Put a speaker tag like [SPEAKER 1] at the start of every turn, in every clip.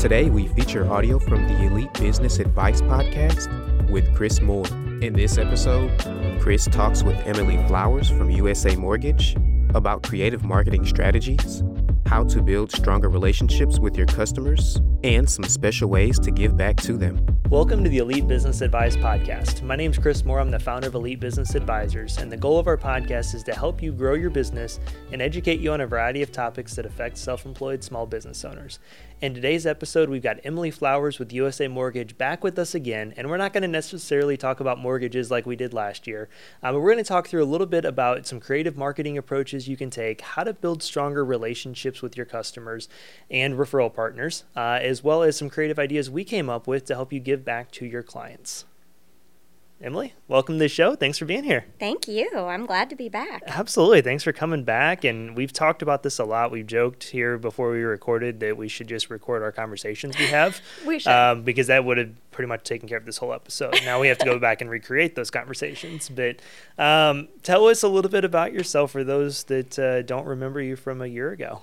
[SPEAKER 1] Today, we feature audio from the Elite Business Advice Podcast with Chris Moore. In this episode, Chris talks with Emily Flowers from USA Mortgage about creative marketing strategies, how to build stronger relationships with your customers, and some special ways to give back to them.
[SPEAKER 2] Welcome to the Elite Business Advice Podcast. My name is Chris Moore. I'm the founder of Elite Business Advisors, and the goal of our podcast is to help you grow your business and educate you on a variety of topics that affect self employed small business owners. In today's episode, we've got Emily Flowers with USA Mortgage back with us again, and we're not going to necessarily talk about mortgages like we did last year, uh, but we're going to talk through a little bit about some creative marketing approaches you can take, how to build stronger relationships with your customers and referral partners, uh, as well as some creative ideas we came up with to help you give back to your clients. Emily, welcome to the show. Thanks for being here.
[SPEAKER 3] Thank you. I'm glad to be back.
[SPEAKER 2] Absolutely. Thanks for coming back. And we've talked about this a lot. We've joked here before we recorded that we should just record our conversations we have.
[SPEAKER 3] we should.
[SPEAKER 2] Um, because that would have pretty much taken care of this whole episode. Now we have to go back and recreate those conversations. But um, tell us a little bit about yourself for those that uh, don't remember you from a year ago.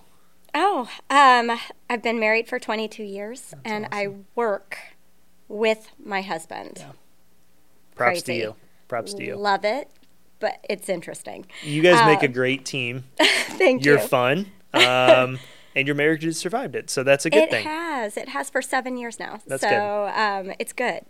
[SPEAKER 3] Oh, um, I've been married for 22 years
[SPEAKER 2] That's
[SPEAKER 3] and
[SPEAKER 2] awesome.
[SPEAKER 3] I work with my husband.
[SPEAKER 2] Yeah. Props to you. Props to you.
[SPEAKER 3] Love it, but it's interesting.
[SPEAKER 2] You guys make a
[SPEAKER 3] Um,
[SPEAKER 2] great team.
[SPEAKER 3] Thank
[SPEAKER 2] You're
[SPEAKER 3] you.
[SPEAKER 2] fun. Um, and your marriage has survived it. So that's a good
[SPEAKER 3] it
[SPEAKER 2] thing.
[SPEAKER 3] It has. It has for seven years now.
[SPEAKER 2] That's
[SPEAKER 3] so
[SPEAKER 2] good.
[SPEAKER 3] Um, it's good.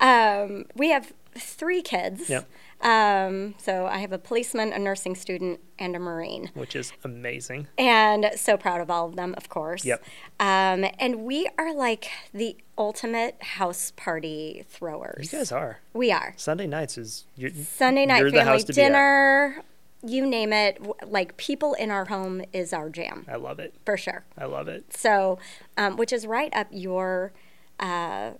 [SPEAKER 3] Um, we have three kids.
[SPEAKER 2] Yep.
[SPEAKER 3] Um, so I have a policeman, a nursing student, and a Marine.
[SPEAKER 2] which is amazing.
[SPEAKER 3] and so proud of all of them, of course.
[SPEAKER 2] Yep.
[SPEAKER 3] Um, and we are like the ultimate house party throwers.
[SPEAKER 2] You guys are.
[SPEAKER 3] We are.
[SPEAKER 2] Sunday nights is you're,
[SPEAKER 3] Sunday night family
[SPEAKER 2] house to be at.
[SPEAKER 3] dinner, you name it. Like people in our home is our jam
[SPEAKER 2] I love it.
[SPEAKER 3] for sure.
[SPEAKER 2] I love it.
[SPEAKER 3] So, um, which is right up your uh,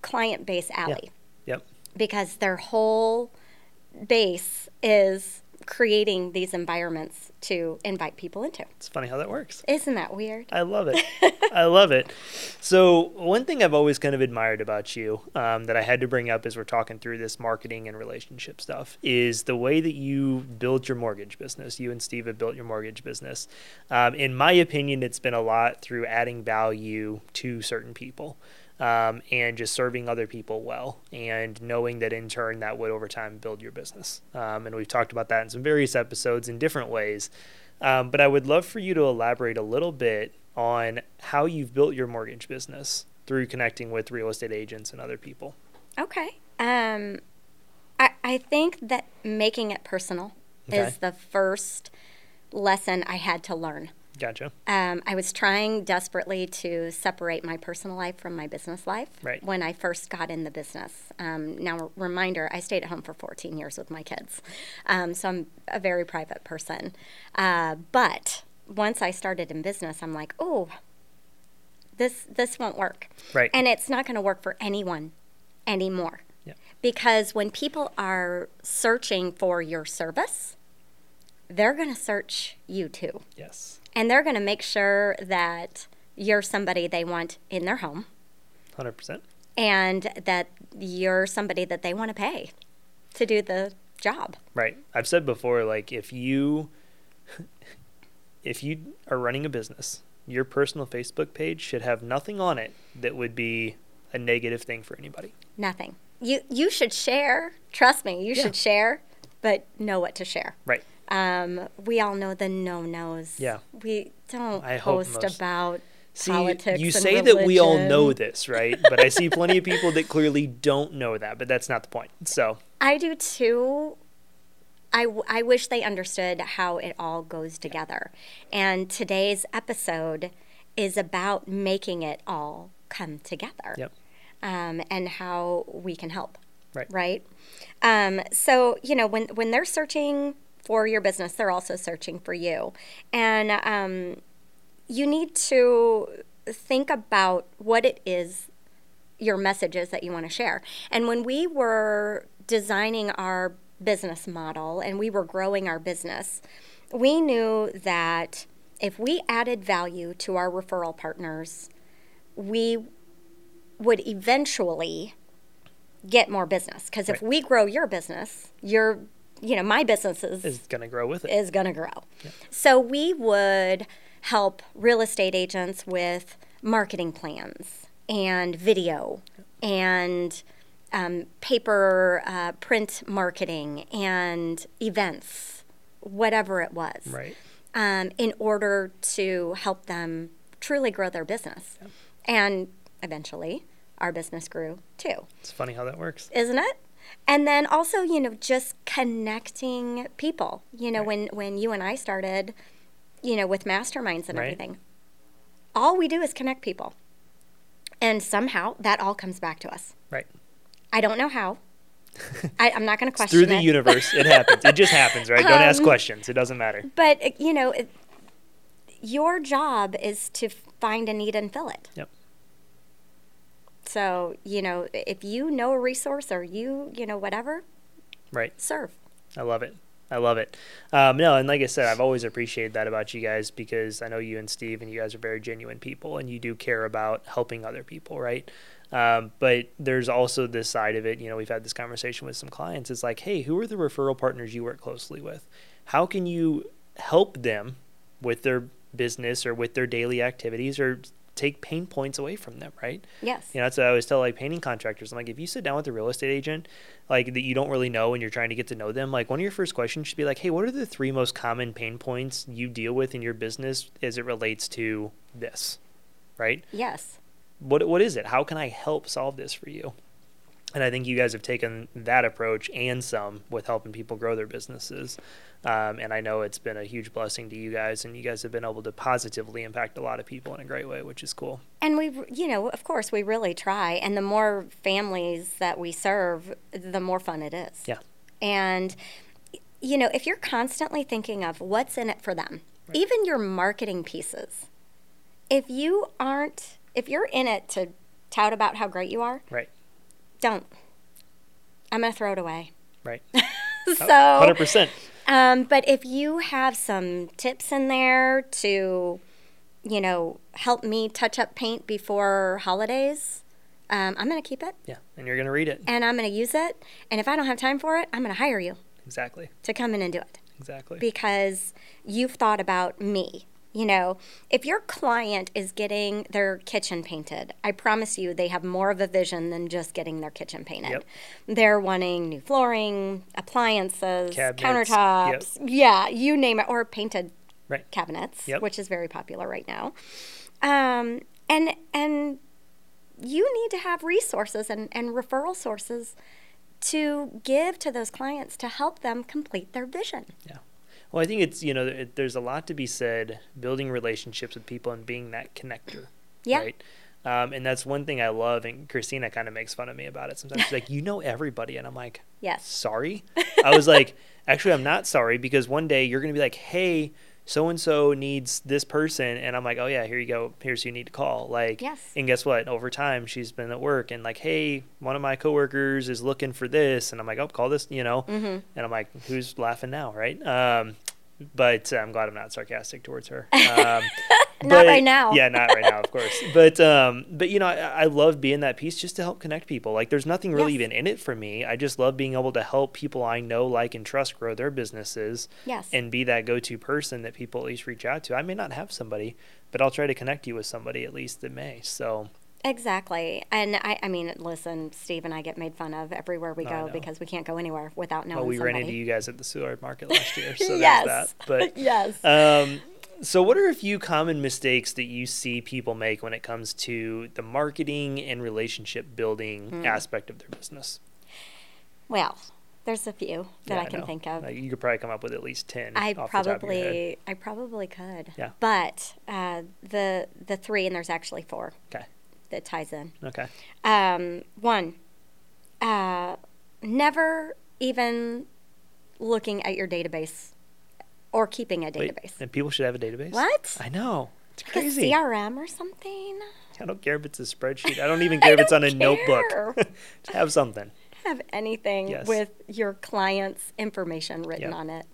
[SPEAKER 3] client base alley
[SPEAKER 2] Yep.
[SPEAKER 3] because their whole base is creating these environments to invite people into.
[SPEAKER 2] It's funny how that works.
[SPEAKER 3] Isn't that weird?
[SPEAKER 2] I love it. I love it. So one thing I've always kind of admired about you um, that I had to bring up as we're talking through this marketing and relationship stuff is the way that you build your mortgage business. You and Steve have built your mortgage business. Um, in my opinion, it's been a lot through adding value to certain people. Um, and just serving other people well, and knowing that in turn that would over time build your business. Um, and we've talked about that in some various episodes in different ways. Um, but I would love for you to elaborate a little bit on how you've built your mortgage business through connecting with real estate agents and other people.
[SPEAKER 3] Okay. Um, I, I think that making it personal
[SPEAKER 2] Okay.
[SPEAKER 3] is the first lesson I had to learn.
[SPEAKER 2] Gotcha.
[SPEAKER 3] Um, I was trying desperately to separate my personal life from my business life
[SPEAKER 2] Right.
[SPEAKER 3] when I first got in the business. Um, now, reminder, I stayed at home for 14 years with my kids, um, so I'm a very private person. Uh, but once I started in business, I'm like, oh, this this won't work,
[SPEAKER 2] Right.
[SPEAKER 3] and it's not going to work for anyone anymore.
[SPEAKER 2] Yeah.
[SPEAKER 3] Because when people are searching for your service, they're going to search you too
[SPEAKER 2] Yes.
[SPEAKER 3] And they're going to make sure that you're somebody they want in their home
[SPEAKER 2] 100%.
[SPEAKER 3] and that you're somebody that they want to pay to do the job.
[SPEAKER 2] Right. I've said before like if you if you are running a business, your personal Facebook page should have nothing on it that would be a negative thing for anybody.
[SPEAKER 3] Nothing. You you should share. Trust me, you
[SPEAKER 2] Yeah.
[SPEAKER 3] should share, but know what to share.
[SPEAKER 2] Right.
[SPEAKER 3] Um, we all know the no nos.
[SPEAKER 2] Yeah.
[SPEAKER 3] We don't
[SPEAKER 2] I
[SPEAKER 3] post about
[SPEAKER 2] See,
[SPEAKER 3] politics.
[SPEAKER 2] you say that we all know this, right? But I see plenty of people that clearly don't know that, but that's not the point. So,
[SPEAKER 3] I do too. I, w- I wish they understood how it all goes together. And today's episode is about making it all come together
[SPEAKER 2] yep.
[SPEAKER 3] um, and how we can help.
[SPEAKER 2] Right.
[SPEAKER 3] Right. Um, so, you know, when, when they're searching for your business, they're also searching for you. And um, you need to think about what it is your messages that you want to share. And when we were designing our business model and we were growing our business, we knew that if we added value to our referral partners, we would eventually get more business. Because if we grow your business, your, you know, my business is,
[SPEAKER 2] Is going to grow with it.
[SPEAKER 3] is going to grow. So we would help real estate agents with marketing plans and video and um, paper uh, print marketing and events, whatever it was,
[SPEAKER 2] right.
[SPEAKER 3] um, in order to help them truly grow their business. And eventually, our business grew too
[SPEAKER 2] It's funny how that works.
[SPEAKER 3] isn't it? And then also, you know, just connecting people. You know, when when you and I started, you know, with masterminds and
[SPEAKER 2] Right.
[SPEAKER 3] everything, all we do is connect people, and somehow that all comes back to us.
[SPEAKER 2] Right.
[SPEAKER 3] I don't know how. I, I'm not going to question
[SPEAKER 2] through the
[SPEAKER 3] it.
[SPEAKER 2] universe. It happens. It just happens, right? Don't ask
[SPEAKER 3] Um,
[SPEAKER 2] questions. It doesn't matter.
[SPEAKER 3] But you know, it, your job is to find a need and fill it.
[SPEAKER 2] Yep.
[SPEAKER 3] So you know, if you know a resource or you you know whatever,
[SPEAKER 2] Right.
[SPEAKER 3] serve.
[SPEAKER 2] I love it. I love it. Um, no, and like I said, I've always appreciated that about you guys because I know you and Steve, and you guys are very genuine people, and you do care about helping other people, right? Um, but there's also this side of it. You know, we've had this conversation with some clients. It's like, hey, who are the referral partners you work closely with? How can you help them with their business or with their daily activities, or take pain points away from them, right?
[SPEAKER 3] Yes.
[SPEAKER 2] You know, that's what I always tell like painting contractors. I'm like, if you sit down with a real estate agent, like that you don't really know and you're trying to get to know them, like one of your first questions should be like, hey, what are the three most common pain points you deal with in your business as it relates to this, right?
[SPEAKER 3] Yes.
[SPEAKER 2] What what is it? How can I help solve this for you? And I think you guys have taken that approach and some with helping people grow their businesses. Um, and I know it's been a huge blessing to you guys, and you guys have been able to positively impact a lot of people in a great way, which is cool.
[SPEAKER 3] And we, you know, of course, we really try. And the more families that we serve, the more fun it is.
[SPEAKER 2] Yeah.
[SPEAKER 3] And, you know, if you're constantly thinking of what's in it for them, even your marketing pieces, if you aren't, if you're in it to tout about how great you are,
[SPEAKER 2] Right.
[SPEAKER 3] Don't. I'm going to throw it away.
[SPEAKER 2] Right.
[SPEAKER 3] so,
[SPEAKER 2] Hundred percent.
[SPEAKER 3] Um, but if you have some tips in there to, you know, help me touch up paint before holidays, um, I'm going to keep it
[SPEAKER 2] Yeah, and you're gonna read it.
[SPEAKER 3] and I'm going to use it. And if I don't have time for it, I'm going to hire you
[SPEAKER 2] Exactly.
[SPEAKER 3] to come in and do it
[SPEAKER 2] Exactly.
[SPEAKER 3] because you've thought about me. You know, if your client is getting their kitchen painted, I promise you they have more of a vision than just getting their kitchen painted.
[SPEAKER 2] Yep.
[SPEAKER 3] They're wanting new flooring, appliances,
[SPEAKER 2] Cabinets,
[SPEAKER 3] countertops, yeah, you name it, or painted
[SPEAKER 2] Right.
[SPEAKER 3] cabinets,
[SPEAKER 2] Yep.
[SPEAKER 3] which is very popular right now. Um, and and you need to have resources and, and referral sources to give to those clients to help them complete their vision.
[SPEAKER 2] Yeah. Well, I think it's you know it, there's a lot to be said building relationships with people and being that connector.
[SPEAKER 3] Yeah.
[SPEAKER 2] Right. Um, and that's one thing I love. And Christina kind of makes fun of me about it sometimes. She's like, "You know everybody," and I'm like,
[SPEAKER 3] Yes.
[SPEAKER 2] "Sorry." I was like, "Actually, I'm not sorry because one day you're gonna be like, hey." So and so needs this person, and I'm like, oh yeah, here you go. Here's who you need to call. Like,
[SPEAKER 3] Yes.
[SPEAKER 2] and guess what? Over time, she's been at work, and like, hey, one of my coworkers is looking for this, and I'm like, oh, call this, you know.
[SPEAKER 3] Mm-hmm.
[SPEAKER 2] And I'm like, who's laughing now, right? Um, but I'm glad I'm not sarcastic towards her. Um,
[SPEAKER 3] Not
[SPEAKER 2] but-
[SPEAKER 3] right now.
[SPEAKER 2] Yeah, not right now, of course. But um, but you know, I, I love being that piece just to help connect people. Like, there's nothing really
[SPEAKER 3] Yes.
[SPEAKER 2] even in it for me. I just love being able to help people I know, like, and trust grow their businesses
[SPEAKER 3] Yes.
[SPEAKER 2] and be that go-to person that people at least reach out to. I may not have somebody, but I'll try to connect you with somebody at least that may. So
[SPEAKER 3] Exactly. And I, I mean, listen, Steve and I get made fun of everywhere we
[SPEAKER 2] I
[SPEAKER 3] go because we can't go anywhere without knowing
[SPEAKER 2] well, we
[SPEAKER 3] somebody.
[SPEAKER 2] ran into you guys at the Soulard Market last year, so
[SPEAKER 3] yes.
[SPEAKER 2] there's that. But
[SPEAKER 3] yes.
[SPEAKER 2] Um, so, what are a few common mistakes that you see people make when it comes to the marketing and relationship building
[SPEAKER 3] Hmm.
[SPEAKER 2] aspect of their business?
[SPEAKER 3] well, there's a few that
[SPEAKER 2] Yeah,
[SPEAKER 3] I can
[SPEAKER 2] know.
[SPEAKER 3] think of.
[SPEAKER 2] You could probably come up with at least ten.
[SPEAKER 3] I
[SPEAKER 2] off the top of your head.
[SPEAKER 3] probably, I probably could.
[SPEAKER 2] Yeah.
[SPEAKER 3] But uh, the the three, and there's actually four
[SPEAKER 2] Okay.
[SPEAKER 3] That ties in.
[SPEAKER 2] Okay.
[SPEAKER 3] Um, one, uh, never even looking at your database or keeping a
[SPEAKER 2] Wait,
[SPEAKER 3] database.
[SPEAKER 2] and people should have a database.
[SPEAKER 3] What?
[SPEAKER 2] I know.
[SPEAKER 3] Like
[SPEAKER 2] crazy.
[SPEAKER 3] A CRM or something.
[SPEAKER 2] I don't care if it's a spreadsheet. I don't even care if it's on a
[SPEAKER 3] don't
[SPEAKER 2] notebook. Just have something.
[SPEAKER 3] Have anything
[SPEAKER 2] Yes.
[SPEAKER 3] with your client's information written
[SPEAKER 2] Yep.
[SPEAKER 3] on it.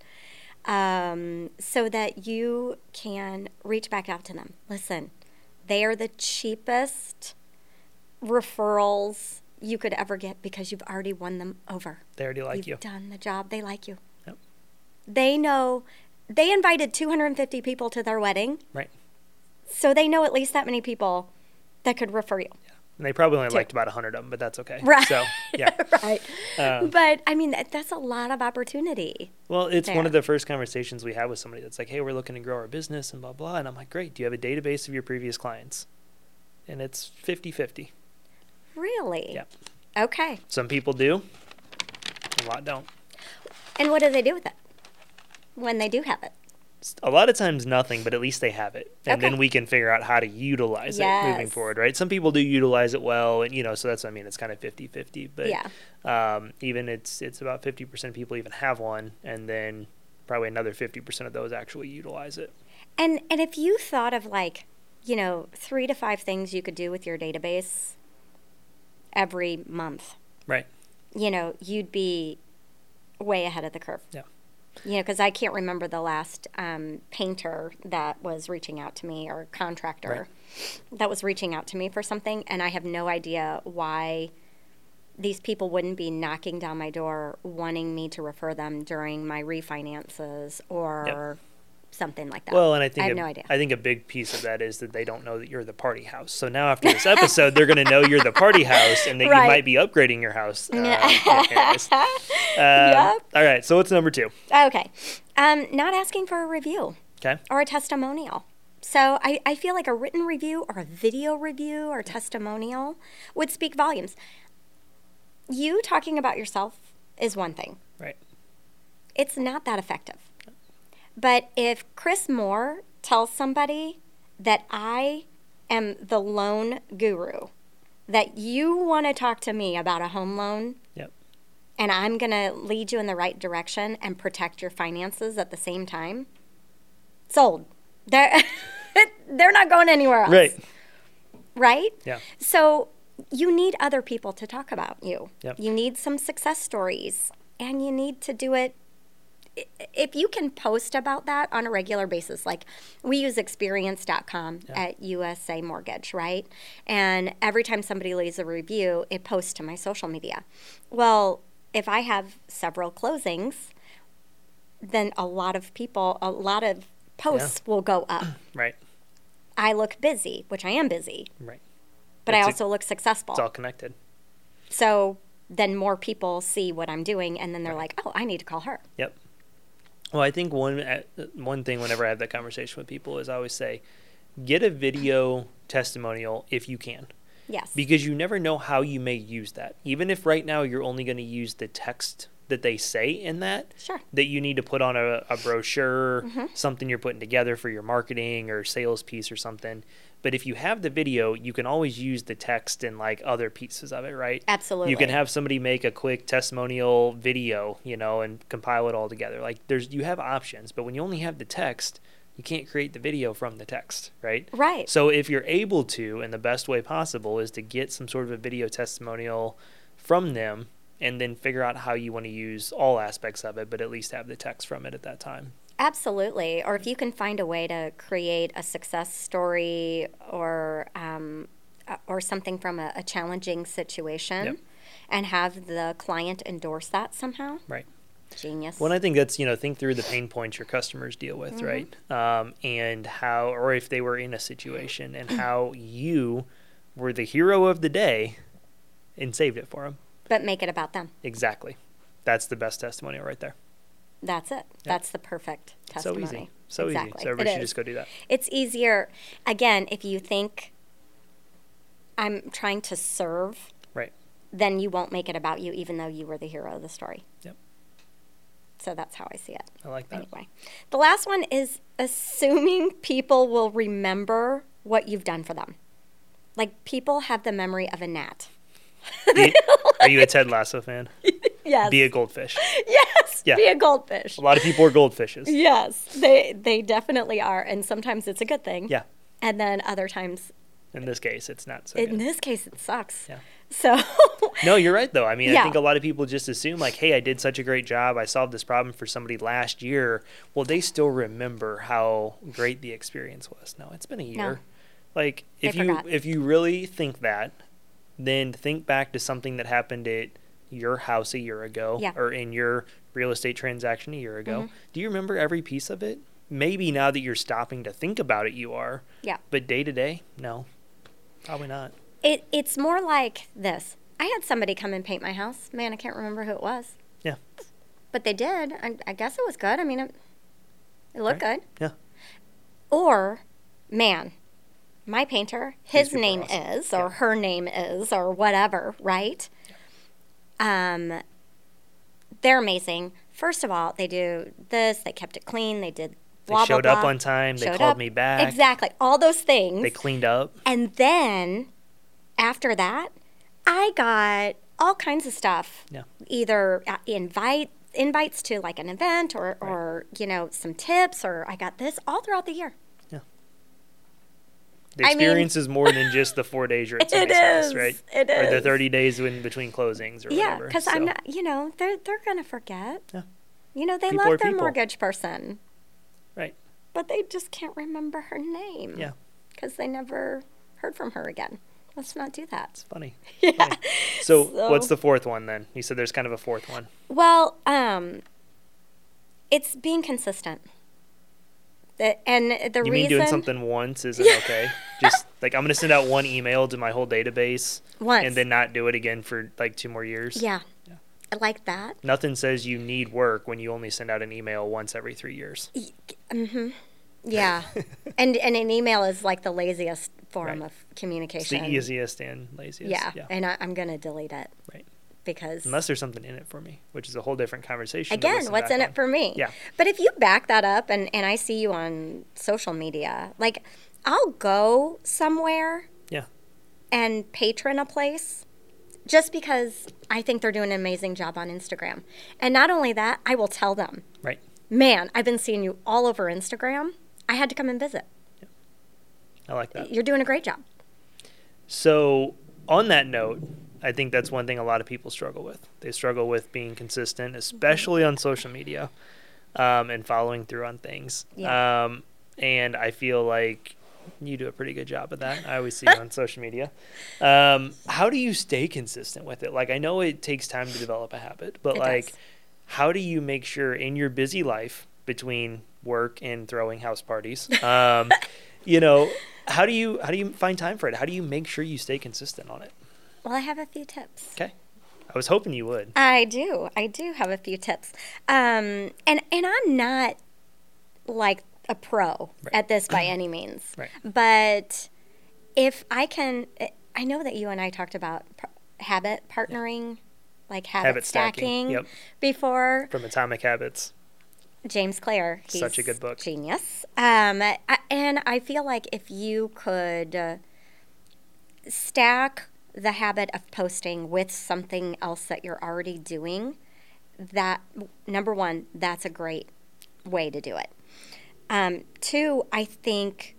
[SPEAKER 3] Um, so that you can reach back out to them. Listen, they are the cheapest referrals you could ever get because you've already won them over.
[SPEAKER 2] They already like
[SPEAKER 3] You've
[SPEAKER 2] you.
[SPEAKER 3] done the job. They like you.
[SPEAKER 2] Yep.
[SPEAKER 3] They know they invited 250 people to their wedding,
[SPEAKER 2] Right.
[SPEAKER 3] so they know at least that many people that could refer you.
[SPEAKER 2] And they probably only
[SPEAKER 3] Two.
[SPEAKER 2] liked about 100 of them, but that's okay.
[SPEAKER 3] Right.
[SPEAKER 2] So, yeah.
[SPEAKER 3] right.
[SPEAKER 2] Um,
[SPEAKER 3] but I mean, that, that's a lot of opportunity.
[SPEAKER 2] Well, it's one of the first conversations we have with somebody that's like, hey, we're looking to grow our business and blah, blah. And I'm like, great. Do you have a database of your previous clients? And it's 50 50.
[SPEAKER 3] Really?
[SPEAKER 2] Yeah.
[SPEAKER 3] Okay.
[SPEAKER 2] Some people do, a lot don't.
[SPEAKER 3] And what do they do with it when they do have it?
[SPEAKER 2] A lot of times nothing, but at least they have it. And
[SPEAKER 3] Okay.
[SPEAKER 2] then we can figure out how to utilize it moving forward, right? Some people do utilize it well. And, you know, so that's, what I mean, it's kind of 50 50. But
[SPEAKER 3] Yeah.
[SPEAKER 2] um, even it's, it's about 50% of people even have one. And then probably another 50% of those actually utilize it.
[SPEAKER 3] And and if you thought of like, you know, three to five things you could do with your database every month,
[SPEAKER 2] Right.
[SPEAKER 3] you know, you'd be way ahead of the curve.
[SPEAKER 2] Yeah.
[SPEAKER 3] You know, because I can't remember the last um, painter that was reaching out to me or contractor that was reaching out to me for something, and I have no idea why these people wouldn't be knocking down my door wanting me to refer them during my refinances or something like that.
[SPEAKER 2] Well, and I think
[SPEAKER 3] I have
[SPEAKER 2] a,
[SPEAKER 3] no idea.
[SPEAKER 2] I think a big piece of that is that they don't know that you're the party house. So now after this episode, they're going to know you're the party house, and that
[SPEAKER 3] Right.
[SPEAKER 2] you might be upgrading your house. Uh, Um,
[SPEAKER 3] Yep.
[SPEAKER 2] All right. So what's number two?
[SPEAKER 3] Okay. Um, not asking for a review
[SPEAKER 2] Okay.
[SPEAKER 3] or a testimonial. So I, I feel like a written review or a video review or testimonial would speak volumes. You talking about yourself is one thing.
[SPEAKER 2] Right.
[SPEAKER 3] It's not that effective. But if Chris Moore tells somebody that I am the loan guru, that you want to talk to me about a home loan,
[SPEAKER 2] Yep.
[SPEAKER 3] and I'm going to lead you in the right direction and protect your finances at the same time, sold. They're, they're not going anywhere else.
[SPEAKER 2] Right.
[SPEAKER 3] Right?
[SPEAKER 2] Yeah.
[SPEAKER 3] So you need other people to talk about you.
[SPEAKER 2] Yep.
[SPEAKER 3] You need some success stories, and you need to do it. I- If you can post about that on a regular basis, like we use experience.com at USA Mortgage, right? And every time somebody leaves a review, it posts to my social media. Well, if I have several closings, then a lot of people, a lot of posts will go up.
[SPEAKER 2] Right.
[SPEAKER 3] I look busy, which I am busy,
[SPEAKER 2] Right.
[SPEAKER 3] but I
[SPEAKER 2] It's a-
[SPEAKER 3] also look successful.
[SPEAKER 2] It's all connected.
[SPEAKER 3] So then more people see what I'm doing, and then they're like, "Oh, I need to call her."
[SPEAKER 2] Yep. Well, I think one uh, one thing whenever I have that conversation with people is I always say, get a video testimonial if you can.
[SPEAKER 3] Yes.
[SPEAKER 2] because you never know how you may use that. Even if right now you're only going to use the text that they say in that,
[SPEAKER 3] Sure.
[SPEAKER 2] that you need to put on a, a brochure,
[SPEAKER 3] Mm-hmm.
[SPEAKER 2] something you're putting together for your marketing or sales piece or something. But if you have the video, you can always use the text and like other pieces of it, right?
[SPEAKER 3] Absolutely.
[SPEAKER 2] You can have somebody make a quick testimonial video, you know, and compile it all together. Like there's you have options, but when you only have the text, you can't create the video from the text, right?
[SPEAKER 3] Right.
[SPEAKER 2] So if you're able to, and the best way possible is to get some sort of a video testimonial from them and then figure out how you want to use all aspects of it, but at least have the text from it at that time.
[SPEAKER 3] Absolutely. Or if you can find a way to create a success story or um, uh, or something from a, a challenging situation,
[SPEAKER 2] Yep.
[SPEAKER 3] and have the client endorse that somehow.
[SPEAKER 2] Right.
[SPEAKER 3] Genius.
[SPEAKER 2] Well, I think that's, you know, think through the pain points your customers deal with, right? Um, and how, or if they were in a situation and how you were the hero of the day and saved it for them.
[SPEAKER 3] but make it about them.
[SPEAKER 2] Exactly. That's the best testimonial right there.
[SPEAKER 3] That's it. That's the perfect testimony.
[SPEAKER 2] So easy. So
[SPEAKER 3] exactly.
[SPEAKER 2] easy. So everybody
[SPEAKER 3] It
[SPEAKER 2] should
[SPEAKER 3] is.
[SPEAKER 2] just go do that.
[SPEAKER 3] It's easier, again, if you think I'm trying to serve,
[SPEAKER 2] Right.
[SPEAKER 3] then you won't make it about you, even though you were the hero of the story.
[SPEAKER 2] Yep.
[SPEAKER 3] So that's how I see it.
[SPEAKER 2] I like that.
[SPEAKER 3] Anyway, the last one is assuming people will remember what you've done for them. Like people have the memory of a gnat.
[SPEAKER 2] Be- are you a Ted Lasso fan?
[SPEAKER 3] Yes.
[SPEAKER 2] Be a goldfish.
[SPEAKER 3] yes.
[SPEAKER 2] Yeah.
[SPEAKER 3] Be a goldfish.
[SPEAKER 2] A lot of people are goldfishes.
[SPEAKER 3] Yes, they they definitely are, and sometimes it's a good thing.
[SPEAKER 2] Yeah.
[SPEAKER 3] And then other times,
[SPEAKER 2] In this case, it's not so
[SPEAKER 3] in
[SPEAKER 2] good.
[SPEAKER 3] this case, it sucks.
[SPEAKER 2] Yeah.
[SPEAKER 3] So,
[SPEAKER 2] No, you're right though. I mean, I think a lot of people just assume like, "Hey, I did such a great job. I solved this problem for somebody last year." Well, they still remember how great the experience was. No, it's been a year. Like, if you if you really think that, then think back to something that happened at your house a year ago
[SPEAKER 3] Yeah. Mm-hmm.
[SPEAKER 2] or in your real estate transaction a year ago. Do you remember every piece of it? Maybe now that you're stopping to think about it, you are.
[SPEAKER 3] yeah.
[SPEAKER 2] But day to day, no, probably not.
[SPEAKER 3] It, it's more like this. I had somebody come and paint my house. Man, I can't remember who it was.
[SPEAKER 2] Yeah.
[SPEAKER 3] But they did. I, I guess it was good. I mean, it, it looked
[SPEAKER 2] Right.
[SPEAKER 3] good.
[SPEAKER 2] Yeah.
[SPEAKER 3] Or, man, my painter, his name
[SPEAKER 2] awesome.
[SPEAKER 3] is, or
[SPEAKER 2] Yeah.
[SPEAKER 3] her name is, or whatever, right? Um, they're amazing. First of all, they do this. They kept it clean. They did.
[SPEAKER 2] They showed
[SPEAKER 3] blah,
[SPEAKER 2] up
[SPEAKER 3] blah.
[SPEAKER 2] on time. They
[SPEAKER 3] Showed
[SPEAKER 2] called
[SPEAKER 3] up.
[SPEAKER 2] me back.
[SPEAKER 3] Exactly. All those things.
[SPEAKER 2] They cleaned up.
[SPEAKER 3] And then after that, I got all kinds of stuff.
[SPEAKER 2] Yeah.
[SPEAKER 3] Either uh, invite invites to like an event or or you know some tips or I got this all throughout the year.
[SPEAKER 2] The
[SPEAKER 3] I mean-
[SPEAKER 2] experience is more than just the four days you're at somebody's house,
[SPEAKER 3] is.
[SPEAKER 2] right?
[SPEAKER 3] It
[SPEAKER 2] Or the 30 days in between closings or
[SPEAKER 3] yeah,
[SPEAKER 2] whatever.
[SPEAKER 3] because I'm not. You know, they're they're gonna forget.
[SPEAKER 2] Yeah.
[SPEAKER 3] You know, they
[SPEAKER 2] People
[SPEAKER 3] love their
[SPEAKER 2] people.
[SPEAKER 3] mortgage person,
[SPEAKER 2] Right.
[SPEAKER 3] but they just can't remember her name.
[SPEAKER 2] Yeah.
[SPEAKER 3] Because they never heard from her again. Let's not do that.
[SPEAKER 2] It's funny.
[SPEAKER 3] Yeah.
[SPEAKER 2] Funny. So,
[SPEAKER 3] So-
[SPEAKER 2] what's the fourth one then? You said there's kind of a fourth one.
[SPEAKER 3] Well, um, it's being consistent. And the
[SPEAKER 2] You
[SPEAKER 3] reason
[SPEAKER 2] mean doing something once isn't okay? Just like I'm going to send out one email to my whole database
[SPEAKER 3] once,
[SPEAKER 2] and then not do it again for like two more years.
[SPEAKER 3] yeah,
[SPEAKER 2] Yeah.
[SPEAKER 3] I like that.
[SPEAKER 2] Nothing says you need work when you only send out an email once every three years.
[SPEAKER 3] Mm-hmm. Yeah, and and an email is like the laziest form
[SPEAKER 2] Right.
[SPEAKER 3] of
[SPEAKER 2] It's
[SPEAKER 3] communication.
[SPEAKER 2] the easiest and laziest.
[SPEAKER 3] Yeah,
[SPEAKER 2] yeah.
[SPEAKER 3] and I, I'm gonna delete it.
[SPEAKER 2] Right.
[SPEAKER 3] Because
[SPEAKER 2] Unless there's something in it for me, which is a whole different conversation.
[SPEAKER 3] again, what's in
[SPEAKER 2] on.
[SPEAKER 3] it for me?
[SPEAKER 2] Yeah.
[SPEAKER 3] But if you back that up, and and I see you on social media, like I'll go somewhere
[SPEAKER 2] Yeah.
[SPEAKER 3] and patron a place just because I think they're doing an amazing job on Instagram. And not only that, I will tell them,
[SPEAKER 2] Right.
[SPEAKER 3] man, I've been seeing you all over Instagram. I had to come and visit.
[SPEAKER 2] I like that.
[SPEAKER 3] You're doing a great job.
[SPEAKER 2] So, on that note, I think that's one thing a lot of people struggle with. They struggle with being consistent, especially on social media, um, and following through on things.
[SPEAKER 3] Yeah.
[SPEAKER 2] Um, and I feel like you do a pretty good job of that. I always see you on social media. Um, how do you stay consistent with it? Like, I know it takes time to develop a habit, but
[SPEAKER 3] It
[SPEAKER 2] like,
[SPEAKER 3] does.
[SPEAKER 2] how do you make sure in your busy life between work and throwing house parties, um, you know, how do you how do you find time for it? How do you make sure you stay consistent on it?
[SPEAKER 3] Well, I have a few tips.
[SPEAKER 2] Okay, I was hoping you would.
[SPEAKER 3] I do. I do have a few tips. Um, and and I'm not like a pro
[SPEAKER 2] Right.
[SPEAKER 3] at this by any means.
[SPEAKER 2] Right.
[SPEAKER 3] But if I can, I know that you and I talked about habit partnering, like habit,
[SPEAKER 2] Habit stacking,
[SPEAKER 3] stacking,
[SPEAKER 2] yep.
[SPEAKER 3] before.
[SPEAKER 2] From Atomic Habits.
[SPEAKER 3] James Clear. He's
[SPEAKER 2] Such a good book.
[SPEAKER 3] Genius. Um, I, and I feel like if you could uh, stack the habit of posting with something else that you're already doing, that number one, that's a great way to do it. Um, two, I think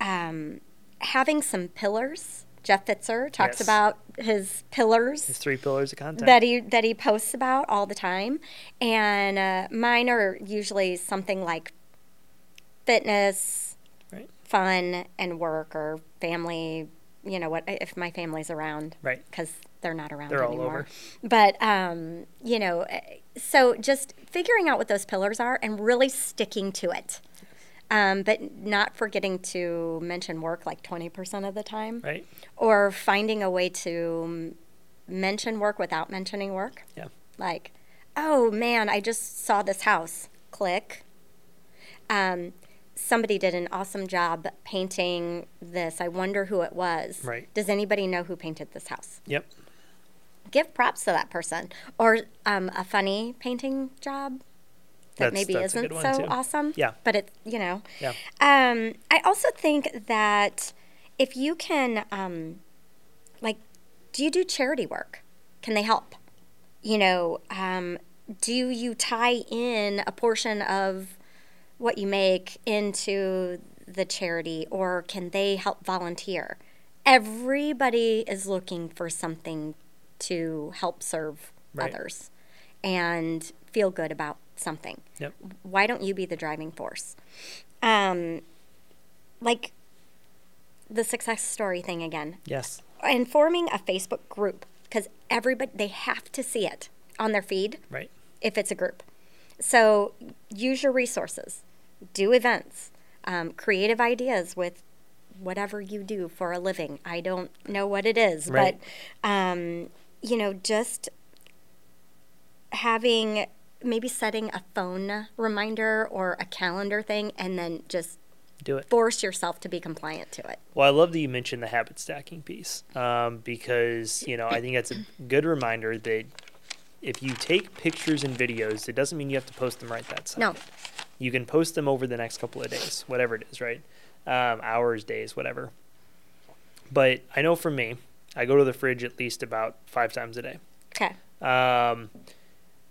[SPEAKER 3] um, having some pillars. Jeff Fitzer talks
[SPEAKER 2] Yes.
[SPEAKER 3] about his pillars
[SPEAKER 2] His three pillars of content.
[SPEAKER 3] that he that he posts about all the time, and uh, mine are usually something like fitness,
[SPEAKER 2] Right.
[SPEAKER 3] fun, and work or family. You know what? If my family's around,
[SPEAKER 2] Right.
[SPEAKER 3] Because they're not around
[SPEAKER 2] They're all
[SPEAKER 3] anymore.
[SPEAKER 2] over.
[SPEAKER 3] But um, you know, uh, so just figuring out what those pillars are and really sticking to it. Um, but not forgetting to mention work like 20% of the time
[SPEAKER 2] Right.
[SPEAKER 3] or finding a way to mention work without mentioning work.
[SPEAKER 2] Yeah.
[SPEAKER 3] Like, oh man, I just saw this house. Click. Um, somebody did an awesome job painting this. I wonder who it was.
[SPEAKER 2] Right.
[SPEAKER 3] Does anybody know who painted this house?
[SPEAKER 2] Yep.
[SPEAKER 3] Give props to that person. Or um, a funny painting job that
[SPEAKER 2] That's-
[SPEAKER 3] maybe
[SPEAKER 2] that's
[SPEAKER 3] isn't so
[SPEAKER 2] too.
[SPEAKER 3] awesome.
[SPEAKER 2] Yeah.
[SPEAKER 3] But it's, you know.
[SPEAKER 2] Yeah.
[SPEAKER 3] Um, I also think that if you can, um, like, do you do charity work? Can they help? You know, um, do you tie in a portion of what you make into the charity or can they help volunteer? Everybody is looking for something to help serve
[SPEAKER 2] Right.
[SPEAKER 3] others and feel good about something.
[SPEAKER 2] Yep.
[SPEAKER 3] Why don't you be the driving force? Um, like the success story thing again
[SPEAKER 2] Yes.
[SPEAKER 3] and forming a Facebook group because everybody they have to see it on their feed
[SPEAKER 2] Right.
[SPEAKER 3] if it's a group. So use your resources, do events, um, creative ideas with whatever you do for a living. I don't know what it is,
[SPEAKER 2] Right.
[SPEAKER 3] but um, you know, just having maybe setting a phone reminder or a calendar thing, and then just
[SPEAKER 2] Do it.
[SPEAKER 3] force yourself to be compliant to it.
[SPEAKER 2] Well, I love that you mentioned the habit stacking piece um, because you know I think that's a good reminder that if you take pictures and videos, it doesn't mean you have to post them right that second.
[SPEAKER 3] No.
[SPEAKER 2] You can post them over the next couple of days, whatever it is, right? Um, hours, days, whatever. But I know for me, I go to the fridge at least about five times a day.
[SPEAKER 3] Okay.
[SPEAKER 2] Um,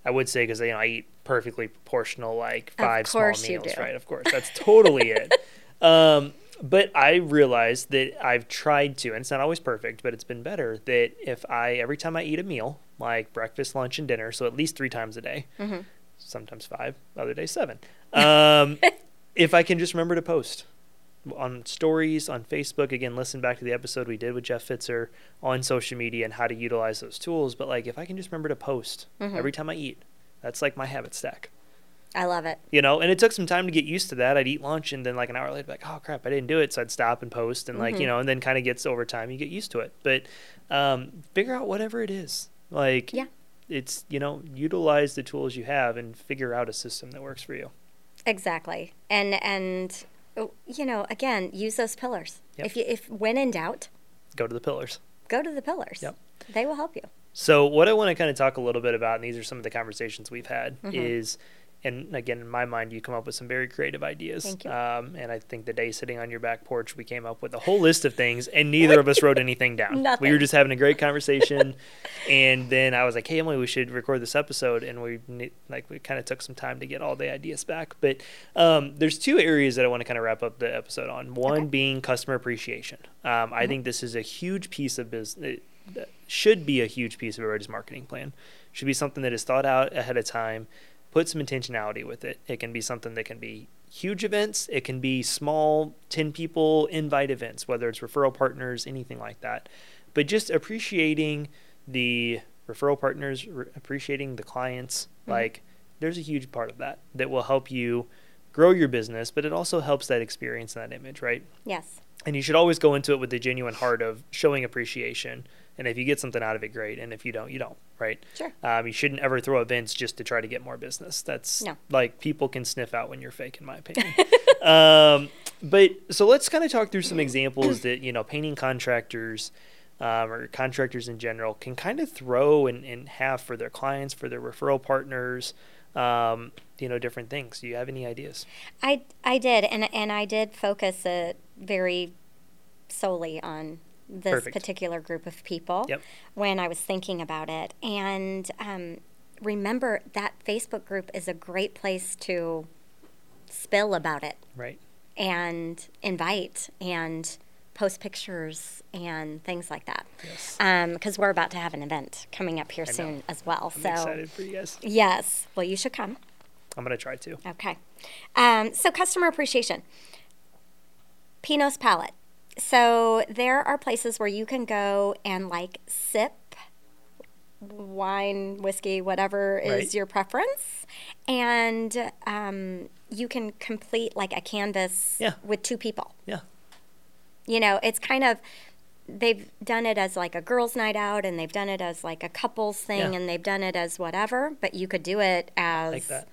[SPEAKER 2] I would say because you know I eat perfectly proportional, like five small
[SPEAKER 3] you
[SPEAKER 2] meals,
[SPEAKER 3] do.
[SPEAKER 2] right? Of course, that's totally it. Um, but I realized that I've tried to, and it's not always perfect, but it's been better. That if I every time I eat a meal, like breakfast, lunch, and dinner, so at least three times a day,
[SPEAKER 3] Mm-hmm.
[SPEAKER 2] sometimes five, other days seven. Um, if I can just remember to post on stories on Facebook. Again, listen back to the episode we did with Jeff Fitzer on social media and how to utilize those tools. But like, if I can just remember to post
[SPEAKER 3] Mm-hmm.
[SPEAKER 2] every time I eat, that's like my habit stack.
[SPEAKER 3] I love it.
[SPEAKER 2] You know, and it took some time to get used to that. I'd eat lunch and then like an hour later, like, oh crap, I didn't do it. So I'd stop and post and like, you know, and then kind of gets over time, you get used to it. But um, figure out whatever it is. Like,
[SPEAKER 3] Yeah.
[SPEAKER 2] it's, you know, utilize the tools you have and figure out a system that works for you.
[SPEAKER 3] Exactly. And and oh, you know, again, use those pillars.
[SPEAKER 2] Yep.
[SPEAKER 3] If you if when in doubt,
[SPEAKER 2] Go to the pillars.
[SPEAKER 3] go to the pillars.
[SPEAKER 2] Yep.
[SPEAKER 3] They will help you.
[SPEAKER 2] So what I want to kind of talk a little bit about, and these are some of the conversations we've had,
[SPEAKER 3] Mm-hmm.
[SPEAKER 2] is, and again, in my mind, you come up with some very creative ideas.
[SPEAKER 3] Thank you.
[SPEAKER 2] Um, and I think the day sitting on your back porch, we came up with a whole list of things, and neither of us wrote anything down. Nothing. We were just having a great conversation, and then I was like, "Hey Emily, we should record this episode," and we like we kind of took some time to get all the ideas back. But um, there's two areas that I want to kind of wrap up the episode on. One
[SPEAKER 3] Okay.
[SPEAKER 2] being customer appreciation. Um,
[SPEAKER 3] Mm-hmm.
[SPEAKER 2] I think this is a huge piece of business should be a huge piece of everybody's marketing plan. Should be something that is thought out ahead of time. Put some intentionality with it. It can be something that can be huge events. It can be small, 10 people invite events, whether it's referral partners, anything like that. But just appreciating the referral partners, re- appreciating the clients, mm-hmm. like there's a huge part of that that will help you grow your business, but it also helps that experience and that image, right?
[SPEAKER 3] Yes.
[SPEAKER 2] and you should always go into it with the genuine heart of showing appreciation. And if you get something out of it, great. And if you don't, you don't, right?
[SPEAKER 3] Sure.
[SPEAKER 2] Um, you shouldn't ever throw events just to try to get more business. That's
[SPEAKER 3] No.
[SPEAKER 2] like people can sniff out when you're fake, in my opinion. um, but so let's kind of talk through some examples that you know painting contractors um, or contractors in general can kind of throw and, and have for their clients, for their referral partners. Um, you know, different things. Do you have any ideas?
[SPEAKER 3] I I did and and I did focus it very solely on this
[SPEAKER 2] Perfect.
[SPEAKER 3] particular group of people
[SPEAKER 2] Yep.
[SPEAKER 3] when I was thinking about it. And um, remember that Facebook group is a great place to spill about it
[SPEAKER 2] Right.
[SPEAKER 3] and invite and post pictures and things like that.
[SPEAKER 2] Yes.
[SPEAKER 3] Because we're about to have an event coming up here
[SPEAKER 2] I know.
[SPEAKER 3] soon as well.
[SPEAKER 2] I'm
[SPEAKER 3] so
[SPEAKER 2] excited for you guys.
[SPEAKER 3] yes, well you should come.
[SPEAKER 2] I'm gonna try to.
[SPEAKER 3] Okay. Um, so customer appreciation. Pinot's Palette. So there are places where you can go and like sip wine, whiskey, whatever is
[SPEAKER 2] Right.
[SPEAKER 3] your preference, and um, you can complete like a canvas
[SPEAKER 2] Yeah.
[SPEAKER 3] with two people.
[SPEAKER 2] Yeah.
[SPEAKER 3] You know, it's kind of they've done it as like a girls' night out, and they've done it as like a couples thing,
[SPEAKER 2] Yeah.
[SPEAKER 3] and they've done it as whatever. But you could do it as
[SPEAKER 2] Like that.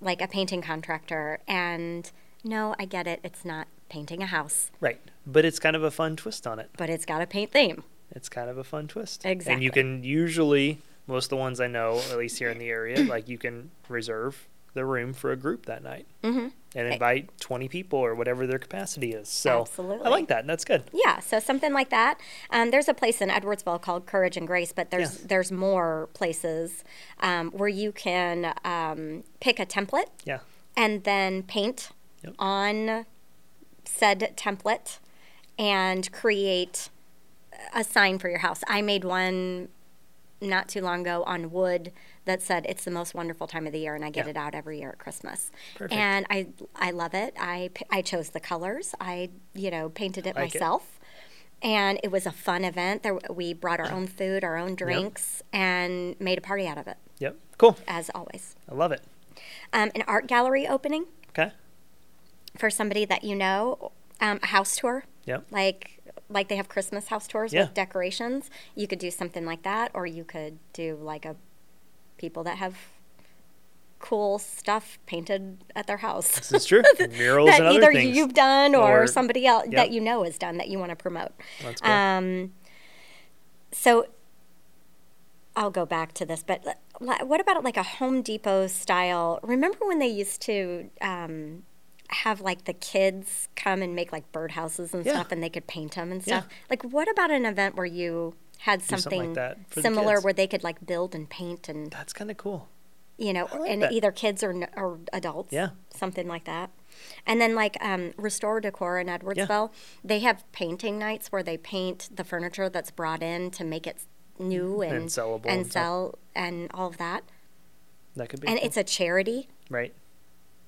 [SPEAKER 3] like a painting contractor. And no, I get it. It's not painting a house,
[SPEAKER 2] Right. But it's kind of a fun twist on it.
[SPEAKER 3] but it's got a paint theme.
[SPEAKER 2] It's kind of a fun twist.
[SPEAKER 3] Exactly.
[SPEAKER 2] And you can usually, most of the ones I know, at least here in the area, like you can reserve the room for a group that night
[SPEAKER 3] hmm
[SPEAKER 2] and invite 20 people or whatever their capacity is. So
[SPEAKER 3] Absolutely.
[SPEAKER 2] I like that. That's good.
[SPEAKER 3] Yeah, so something like that. Um, there's a place in Edwardsville called Courage and Grace, but there's
[SPEAKER 2] Yeah.
[SPEAKER 3] there's more places um, where you can um, pick a template
[SPEAKER 2] Yeah.
[SPEAKER 3] and then paint
[SPEAKER 2] Yep.
[SPEAKER 3] on said template and create a sign for your house. I made one not too long ago on wood that said it's the most wonderful time of the year and I get
[SPEAKER 2] Yeah.
[SPEAKER 3] it out every year at Christmas.
[SPEAKER 2] Perfect.
[SPEAKER 3] And I I love it. I I chose the colors. I, you know, painted it
[SPEAKER 2] Like it.
[SPEAKER 3] myself. And it was a fun event. There we brought our own food, our own drinks and made a party out of it
[SPEAKER 2] Yep. Cool.
[SPEAKER 3] as always.
[SPEAKER 2] I love it.
[SPEAKER 3] Um, an art gallery opening
[SPEAKER 2] Okay.
[SPEAKER 3] For somebody that you know, um, a house tour.
[SPEAKER 2] Yep.
[SPEAKER 3] Like like they have Christmas house tours
[SPEAKER 2] Yeah.
[SPEAKER 3] with decorations. You could do something like that, or you could do like a people that have cool stuff painted at their house.
[SPEAKER 2] This is true. Murals
[SPEAKER 3] that
[SPEAKER 2] and other
[SPEAKER 3] either
[SPEAKER 2] things.
[SPEAKER 3] you've done or,
[SPEAKER 2] Or-
[SPEAKER 3] somebody else
[SPEAKER 2] Yep.
[SPEAKER 3] that you know has done that you want to promote.
[SPEAKER 2] That's cool.
[SPEAKER 3] Um, so I'll go back to this, but what about like a Home Depot style? Remember when they used to um, have like the kids come and make like birdhouses and
[SPEAKER 2] Yeah.
[SPEAKER 3] stuff, and they could paint them and
[SPEAKER 2] Yeah.
[SPEAKER 3] stuff? Like, what about an event where you had
[SPEAKER 2] something
[SPEAKER 3] something,
[SPEAKER 2] like that for the
[SPEAKER 3] similar where they could like build and paint and
[SPEAKER 2] That's kind of cool.
[SPEAKER 3] you know,
[SPEAKER 2] like
[SPEAKER 3] and
[SPEAKER 2] that.
[SPEAKER 3] either kids or, or adults.
[SPEAKER 2] Yeah.
[SPEAKER 3] Something like that. And then like um, Restore Decor in Edwardsville, they have painting nights where they paint the furniture that's brought in to make it new and,
[SPEAKER 2] And sellable
[SPEAKER 3] and
[SPEAKER 2] and stuff.
[SPEAKER 3] sell and all of that.
[SPEAKER 2] That could be.
[SPEAKER 3] And
[SPEAKER 2] cool.
[SPEAKER 3] it's a charity.
[SPEAKER 2] right.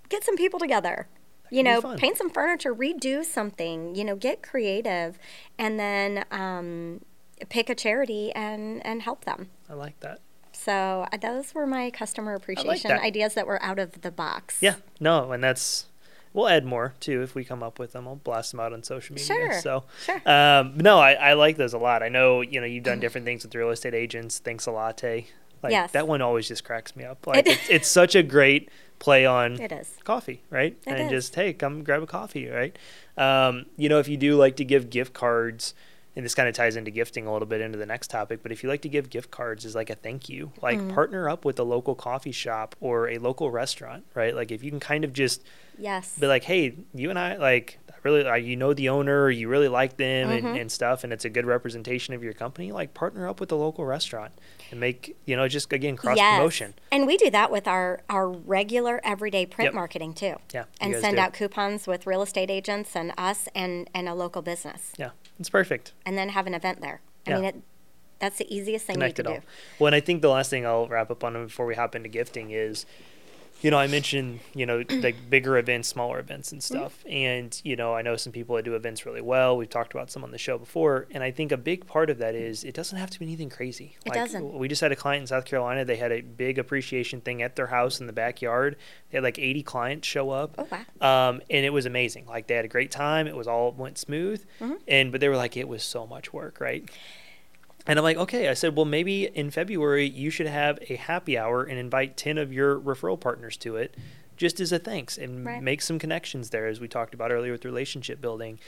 [SPEAKER 3] Get some people together. You know, paint some furniture, redo something. You know, get creative, and then um, pick a charity and and help them.
[SPEAKER 2] I like that.
[SPEAKER 3] So uh, those were my customer appreciation
[SPEAKER 2] that.
[SPEAKER 3] ideas that were out of the box.
[SPEAKER 2] Yeah. No, and that's. We'll add more too if we come up with them. I'll blast them out on social media.
[SPEAKER 3] Sure,
[SPEAKER 2] So,
[SPEAKER 3] sure.
[SPEAKER 2] um, no, I, I like those a lot. I know you know you've done different things with real estate agents. Thanks a latte. Like
[SPEAKER 3] Yes.
[SPEAKER 2] that one always just cracks me up. Like it's, it's such a great play on
[SPEAKER 3] It is.
[SPEAKER 2] coffee, right?
[SPEAKER 3] It
[SPEAKER 2] and
[SPEAKER 3] is.
[SPEAKER 2] just hey, come grab a coffee, right? Um, you know, if you do like to give gift cards, and this kind of ties into gifting a little bit into the next topic, but if you like to give gift cards as like a thank you, like
[SPEAKER 3] Mm-hmm.
[SPEAKER 2] partner up with a local coffee shop or a local restaurant, right? Like if you can kind of just
[SPEAKER 3] Yes.
[SPEAKER 2] be like, hey, you and I like really uh, you know the owner, you really like them
[SPEAKER 3] Mm-hmm.
[SPEAKER 2] and, and stuff, and it's a good representation of your company. Like partner up with a local restaurant and make you know just again cross promotion.
[SPEAKER 3] And we do that with our, our regular everyday print
[SPEAKER 2] Yep.
[SPEAKER 3] marketing too.
[SPEAKER 2] Yeah,
[SPEAKER 3] And send
[SPEAKER 2] do.
[SPEAKER 3] out coupons with real estate agents and us and, and a local business.
[SPEAKER 2] Yeah, it's perfect.
[SPEAKER 3] And then have an event there. I
[SPEAKER 2] Yeah.
[SPEAKER 3] mean, it, that's the easiest thing
[SPEAKER 2] connect
[SPEAKER 3] you
[SPEAKER 2] it
[SPEAKER 3] can
[SPEAKER 2] all.
[SPEAKER 3] do.
[SPEAKER 2] Well, and I think the last thing I'll wrap up on before we hop into gifting is, you know, I mentioned, you know, like bigger events, smaller events and
[SPEAKER 3] Mm-hmm.
[SPEAKER 2] stuff. And, you know, I know some people that do events really well. We've talked about some on the show before. And I think a big part of that is it doesn't have to be anything crazy.
[SPEAKER 3] It
[SPEAKER 2] like,
[SPEAKER 3] doesn't.
[SPEAKER 2] We just had a client in South Carolina. They had a big appreciation thing at their house in the backyard. They had like 80 clients show up.
[SPEAKER 3] Oh, wow.
[SPEAKER 2] Um, and it was amazing. Like they had a great time. It was all went smooth.
[SPEAKER 3] Mm-hmm.
[SPEAKER 2] And but they were like, it was so much work, right? And I'm like, okay. I said, well, maybe in February you should have a happy hour and invite ten of your referral partners to it, just as a thanks, and
[SPEAKER 3] Right.
[SPEAKER 2] make some connections there, as we talked about earlier with relationship building.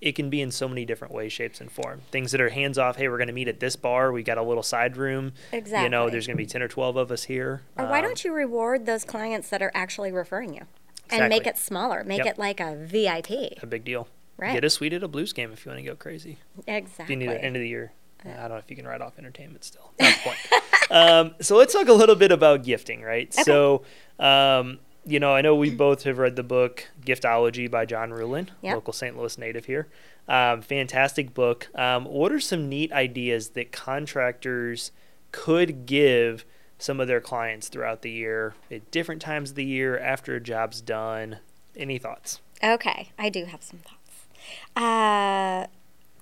[SPEAKER 2] It can be in so many different ways, shapes, and form. Things that are hands off. Hey, we're going to meet at this bar. We got a little side room. Exactly. You know, there's going to be ten or twelve of us here.
[SPEAKER 3] Or why
[SPEAKER 2] Um,
[SPEAKER 3] don't you reward those clients that are actually referring you? And make it smaller. Make
[SPEAKER 2] Yep.
[SPEAKER 3] it like a VIP.
[SPEAKER 2] a big deal?
[SPEAKER 3] Right.
[SPEAKER 2] Get a suite at a Blues game if you want to go crazy. If
[SPEAKER 3] Exactly.
[SPEAKER 2] you need it end of the year. I don't know if you can write off entertainment still. Point. um, so let's talk a little bit about gifting, right? So, um, you know, I know we both have read the book Giftology by John Ruhlin,
[SPEAKER 3] Yep.
[SPEAKER 2] local St. Louis native here. Um, fantastic book. Um, what are some neat ideas that contractors could give some of their clients throughout the year at different times of the year after a job's done? Any thoughts?
[SPEAKER 3] Okay, I do have some thoughts. Uh,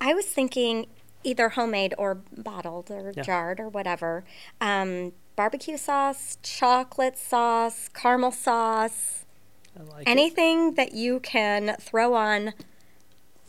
[SPEAKER 3] I was thinking either homemade or bottled or
[SPEAKER 2] Yeah.
[SPEAKER 3] jarred or whatever. Um, barbecue sauce, chocolate sauce, caramel sauce,
[SPEAKER 2] I like it.
[SPEAKER 3] anything that you can throw on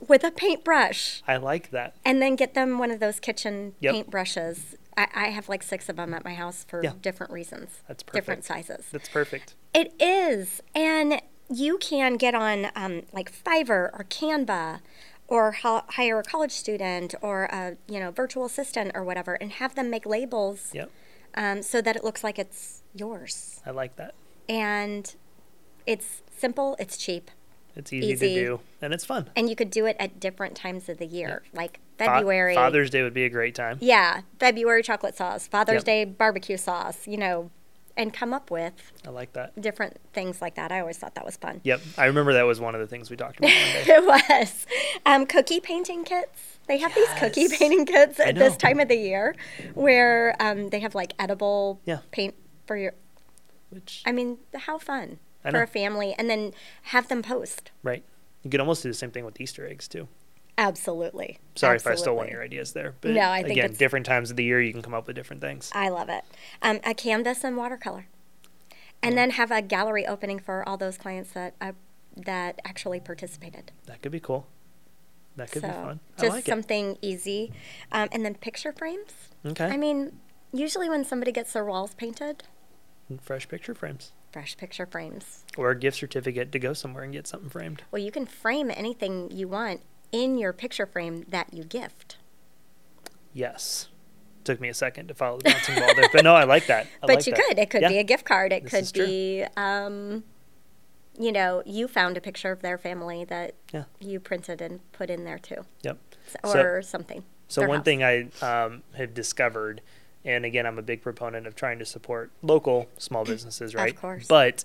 [SPEAKER 3] with a paintbrush
[SPEAKER 2] I like that.
[SPEAKER 3] and then get them one of those kitchen
[SPEAKER 2] Yep.
[SPEAKER 3] paintbrushes. I, I have like six of them at my house for
[SPEAKER 2] Yeah.
[SPEAKER 3] different reasons.
[SPEAKER 2] That's
[SPEAKER 3] Different sizes.
[SPEAKER 2] That's perfect.
[SPEAKER 3] It is. And you can get on um, like Fiverr or Canva or hire a college student or a you know virtual assistant or whatever and have them make labels
[SPEAKER 2] Yep.
[SPEAKER 3] um, so that it looks like it's yours.
[SPEAKER 2] I like that.
[SPEAKER 3] And it's simple, it's cheap,
[SPEAKER 2] It's easy,
[SPEAKER 3] Easy.
[SPEAKER 2] to do, and it's fun.
[SPEAKER 3] and you could do it at different times of the year, like
[SPEAKER 2] Fa-
[SPEAKER 3] February.
[SPEAKER 2] Father's Day would be a great time.
[SPEAKER 3] Yeah, February chocolate sauce, Father's
[SPEAKER 2] Yep.
[SPEAKER 3] Day barbecue sauce, you know, and come up with
[SPEAKER 2] I like that.
[SPEAKER 3] different things like that. I always thought that was fun.
[SPEAKER 2] Yep, I remember that was one of the things we talked about.
[SPEAKER 3] It was. Um, cookie painting kits. They have these cookie painting kits at this time of the year where um, they have like edible
[SPEAKER 2] Yeah.
[SPEAKER 3] paint for your.
[SPEAKER 2] Which
[SPEAKER 3] I mean, how fun for a family and then have them post.
[SPEAKER 2] right, you could almost do the same thing with Easter eggs too.
[SPEAKER 3] Absolutely.
[SPEAKER 2] Sorry if I stole one of your ideas there, but
[SPEAKER 3] No, I think
[SPEAKER 2] again, different times of the year you can come up with different things.
[SPEAKER 3] I love it. Um, a canvas and watercolor. And then have a gallery opening for all those clients that uh, that actually participated.
[SPEAKER 2] That could be cool. That could
[SPEAKER 3] so
[SPEAKER 2] be fun. I
[SPEAKER 3] just
[SPEAKER 2] like
[SPEAKER 3] something easy. Um, and then picture frames.
[SPEAKER 2] Okay.
[SPEAKER 3] I mean, usually when somebody gets their walls painted,
[SPEAKER 2] Fresh picture frames
[SPEAKER 3] fresh picture frames.
[SPEAKER 2] or a gift certificate to go somewhere and get something framed.
[SPEAKER 3] Well, you can frame anything you want in your picture frame that you gift.
[SPEAKER 2] Yes. Took me a second to follow the bouncing ball there, but no, I like that. I
[SPEAKER 3] but
[SPEAKER 2] like
[SPEAKER 3] you
[SPEAKER 2] that.
[SPEAKER 3] could. It could
[SPEAKER 2] Yeah.
[SPEAKER 3] be a gift card. It
[SPEAKER 2] This
[SPEAKER 3] could be, um, you know, you found a picture of their family that
[SPEAKER 2] Yeah.
[SPEAKER 3] you printed and put in there too,
[SPEAKER 2] Yep. So-
[SPEAKER 3] or something.
[SPEAKER 2] So one
[SPEAKER 3] house.
[SPEAKER 2] thing I um, have discovered, and again, I'm a big proponent of trying to support local small businesses, right?
[SPEAKER 3] of course.
[SPEAKER 2] But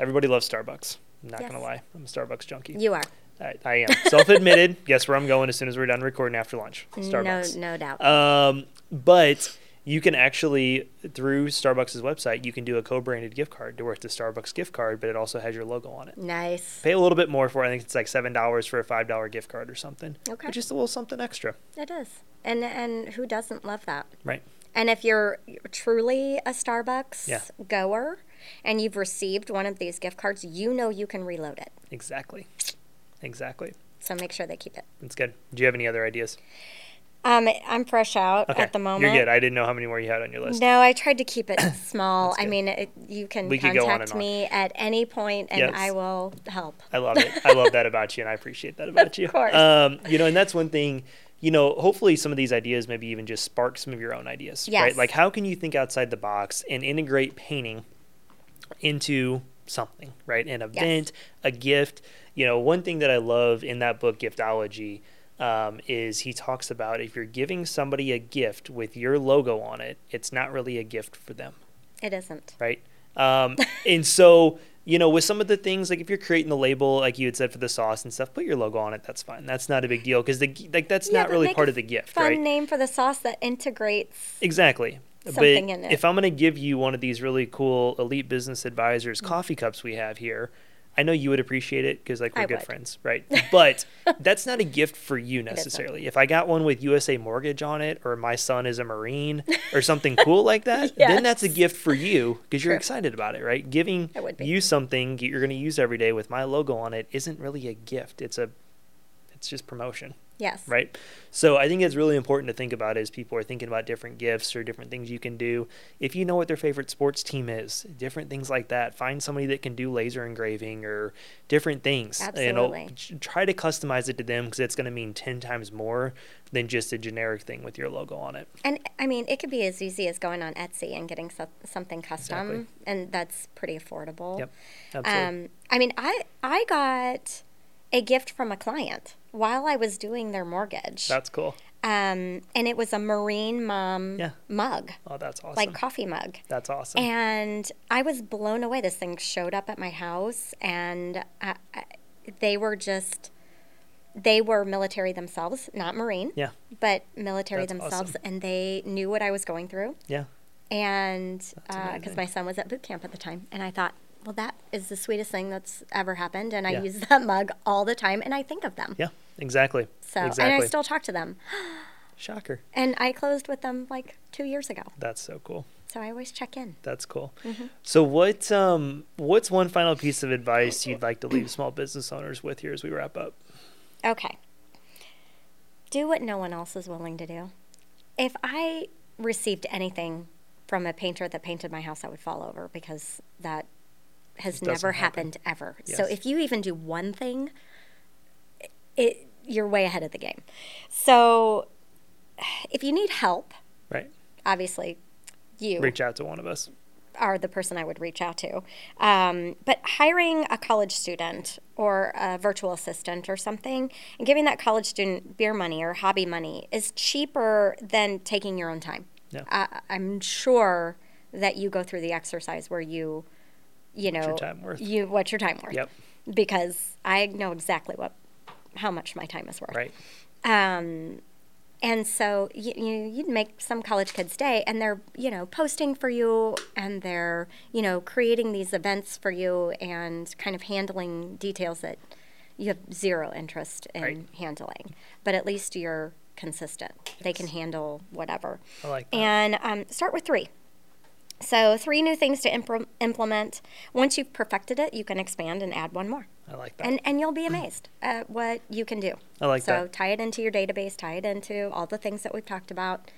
[SPEAKER 2] everybody loves Starbucks. I'm not
[SPEAKER 3] Yes.
[SPEAKER 2] gonna lie, I'm a Starbucks junkie.
[SPEAKER 3] You are.
[SPEAKER 2] I, I am self-admitted. Guess where I'm going as soon as we're done recording after lunch? Starbucks.
[SPEAKER 3] No, no doubt.
[SPEAKER 2] Um, but you can actually through Starbucks' website, you can do a co-branded gift card to where it's a Starbucks gift card, but it also has your logo on it.
[SPEAKER 3] nice.
[SPEAKER 2] Pay a little bit more for it. I think it's like seven dollars for a five dollar gift card or something.
[SPEAKER 3] Okay.
[SPEAKER 2] Just a little something extra,
[SPEAKER 3] It is. And and who doesn't love that?
[SPEAKER 2] right?
[SPEAKER 3] And if you're truly a Starbucks
[SPEAKER 2] Yeah.
[SPEAKER 3] goer and you've received one of these gift cards, you know you can reload it.
[SPEAKER 2] Exactly. Exactly.
[SPEAKER 3] So make sure they keep it.
[SPEAKER 2] That's good. Do you have any other ideas?
[SPEAKER 3] Um, I'm fresh out
[SPEAKER 2] Okay.
[SPEAKER 3] at the moment.
[SPEAKER 2] You're good. I didn't know how many more you had on your list.
[SPEAKER 3] No, I tried to keep it small. I mean, it, you can
[SPEAKER 2] We could go on
[SPEAKER 3] contact
[SPEAKER 2] on.
[SPEAKER 3] me at any point and
[SPEAKER 2] Yes.
[SPEAKER 3] I will help.
[SPEAKER 2] I love it. I love that about you, and I appreciate that about you.
[SPEAKER 3] Of course.
[SPEAKER 2] Um, you know, and that's one thing. You know, hopefully some of these ideas maybe even just spark some of your own ideas,
[SPEAKER 3] Yes. right?
[SPEAKER 2] Like, how can you think outside the box and integrate painting into something, right? An event, a gift. You know, one thing that I love in that book, Giftology, um, is he talks about if you're giving somebody a gift with your logo on it, it's not really a gift for them
[SPEAKER 3] It isn't.
[SPEAKER 2] right? Um, and so, you know, with some of the things, like if you're creating the label, like you had said for the sauce and stuff, put your logo on it. That's fine. That's not a big deal because the like that's
[SPEAKER 3] Yeah,
[SPEAKER 2] not really part of the gift,
[SPEAKER 3] Fun
[SPEAKER 2] right?
[SPEAKER 3] name for the sauce that integrates.
[SPEAKER 2] Exactly.
[SPEAKER 3] Something
[SPEAKER 2] but
[SPEAKER 3] in it.
[SPEAKER 2] if I'm going to give you one of these really cool elite business advisors
[SPEAKER 3] Mm.
[SPEAKER 2] coffee cups we have here, I know you would appreciate it because like we're
[SPEAKER 3] I
[SPEAKER 2] good
[SPEAKER 3] would.
[SPEAKER 2] friends, right? But that's not a gift for you necessarily. If I got one with USA Mortgage on it, or my son is a Marine, or something cool like that, then that's a gift for you because you're excited about it, right? Giving
[SPEAKER 3] It would be.
[SPEAKER 2] you something you're going to use every day with my logo on it isn't really a gift. It's a it's just promotion
[SPEAKER 3] Yes.
[SPEAKER 2] right? So I think it's really important to think about as people are thinking about different gifts or different things you can do. If you know what their favorite sports team is, different things like that, find somebody that can do laser engraving or different things. Absolutely. You know, try to customize it to them because it's going to mean 10 times more than just a generic thing with your logo on it.
[SPEAKER 3] And I mean, it could be as easy as going on Etsy and getting so- something custom,
[SPEAKER 2] Exactly.
[SPEAKER 3] and that's pretty affordable.
[SPEAKER 2] Yep. Absolutely.
[SPEAKER 3] Um, I mean, I I got a gift from a client while I was doing their mortgage,
[SPEAKER 2] That's cool.
[SPEAKER 3] um, and it was a Marine Mom
[SPEAKER 2] Yeah.
[SPEAKER 3] mug,
[SPEAKER 2] Oh, that's awesome.
[SPEAKER 3] like coffee mug.
[SPEAKER 2] that's awesome.
[SPEAKER 3] And I was blown away. This thing showed up at my house, and I, I, they were just. They were military themselves, not Marine,
[SPEAKER 2] yeah.
[SPEAKER 3] but military
[SPEAKER 2] That's
[SPEAKER 3] themselves,
[SPEAKER 2] awesome.
[SPEAKER 3] and they knew what I was going through.
[SPEAKER 2] Yeah.
[SPEAKER 3] And because
[SPEAKER 2] amazing.
[SPEAKER 3] my son was at boot camp at the time, and I thought, well, that is the sweetest thing that's ever happened, and I
[SPEAKER 2] Yeah.
[SPEAKER 3] use that mug all the time, and I think of them.
[SPEAKER 2] Yeah. Exactly.
[SPEAKER 3] So,
[SPEAKER 2] exactly.
[SPEAKER 3] and I still talk to them,
[SPEAKER 2] Shocker.
[SPEAKER 3] and I closed with them like two years ago,
[SPEAKER 2] That's so cool.
[SPEAKER 3] so I always check in.
[SPEAKER 2] That's cool.
[SPEAKER 3] Mm-hmm.
[SPEAKER 2] So what um what's one final piece of advice you'd like to leave small business owners with here as we wrap up?
[SPEAKER 3] Okay. Do what no one else is willing to do. If I received anything from a painter that painted my house, I would fall over because that has never
[SPEAKER 2] happen.
[SPEAKER 3] happened ever. So if you even do one thing, it you're way ahead of the game. So if you need help,
[SPEAKER 2] Right.
[SPEAKER 3] obviously you
[SPEAKER 2] Reach out to one of us.
[SPEAKER 3] are the person I would reach out to. Um, but hiring a college student or a virtual assistant or something and giving that college student beer money or hobby money is cheaper than taking your own time.
[SPEAKER 2] Yeah.
[SPEAKER 3] I, I'm sure that you go through the exercise where you, you know,
[SPEAKER 2] your time worth?
[SPEAKER 3] you what's your time worth?
[SPEAKER 2] Yep.
[SPEAKER 3] Because I know exactly what how much my time is worth.
[SPEAKER 2] Right.
[SPEAKER 3] Um, and so you, you you'd make some college kids day, and they're you know posting for you, and they're you know creating these events for you, and kind of handling details that you have zero interest in
[SPEAKER 2] Right.
[SPEAKER 3] handling. But at least you're consistent. They can handle whatever.
[SPEAKER 2] I like that.
[SPEAKER 3] And um, start with three. So three new things to implement. Once you've perfected it, you can expand and add one more
[SPEAKER 2] I like that.
[SPEAKER 3] and and you'll be amazed at what you can do.
[SPEAKER 2] I like
[SPEAKER 3] so
[SPEAKER 2] that.
[SPEAKER 3] So tie it into your database, tie it into all the things that we've talked about.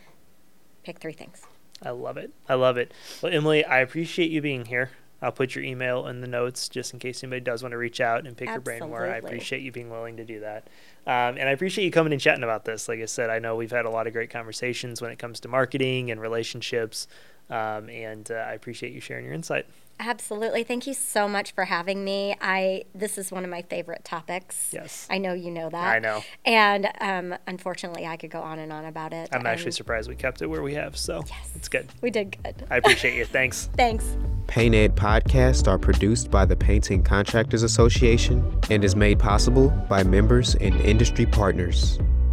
[SPEAKER 3] Pick three things.
[SPEAKER 2] I love it. I love it. Well, Emily, I appreciate you being here. I'll put your email in the notes just in case anybody does want to reach out and pick your brain more. I appreciate you being willing to do that. Um, and I appreciate you coming and chatting about this. Like I said, I know we've had a lot of great conversations when it comes to marketing and relationships. Um, and uh, I appreciate you sharing your insight.
[SPEAKER 3] Absolutely. Thank you so much for having me. I this is one of my favorite topics.
[SPEAKER 2] Yes.
[SPEAKER 3] I know you know that.
[SPEAKER 2] I know.
[SPEAKER 3] And um, unfortunately, I could go on and on about it.
[SPEAKER 2] I'm actually surprised we kept it where we have. So
[SPEAKER 3] Yes.
[SPEAKER 2] it's good.
[SPEAKER 3] We did good.
[SPEAKER 2] I appreciate you. Thanks.
[SPEAKER 3] Thanks.
[SPEAKER 1] Paint Ed podcasts are produced by the Painting Contractors Association and is made possible by members and industry partners.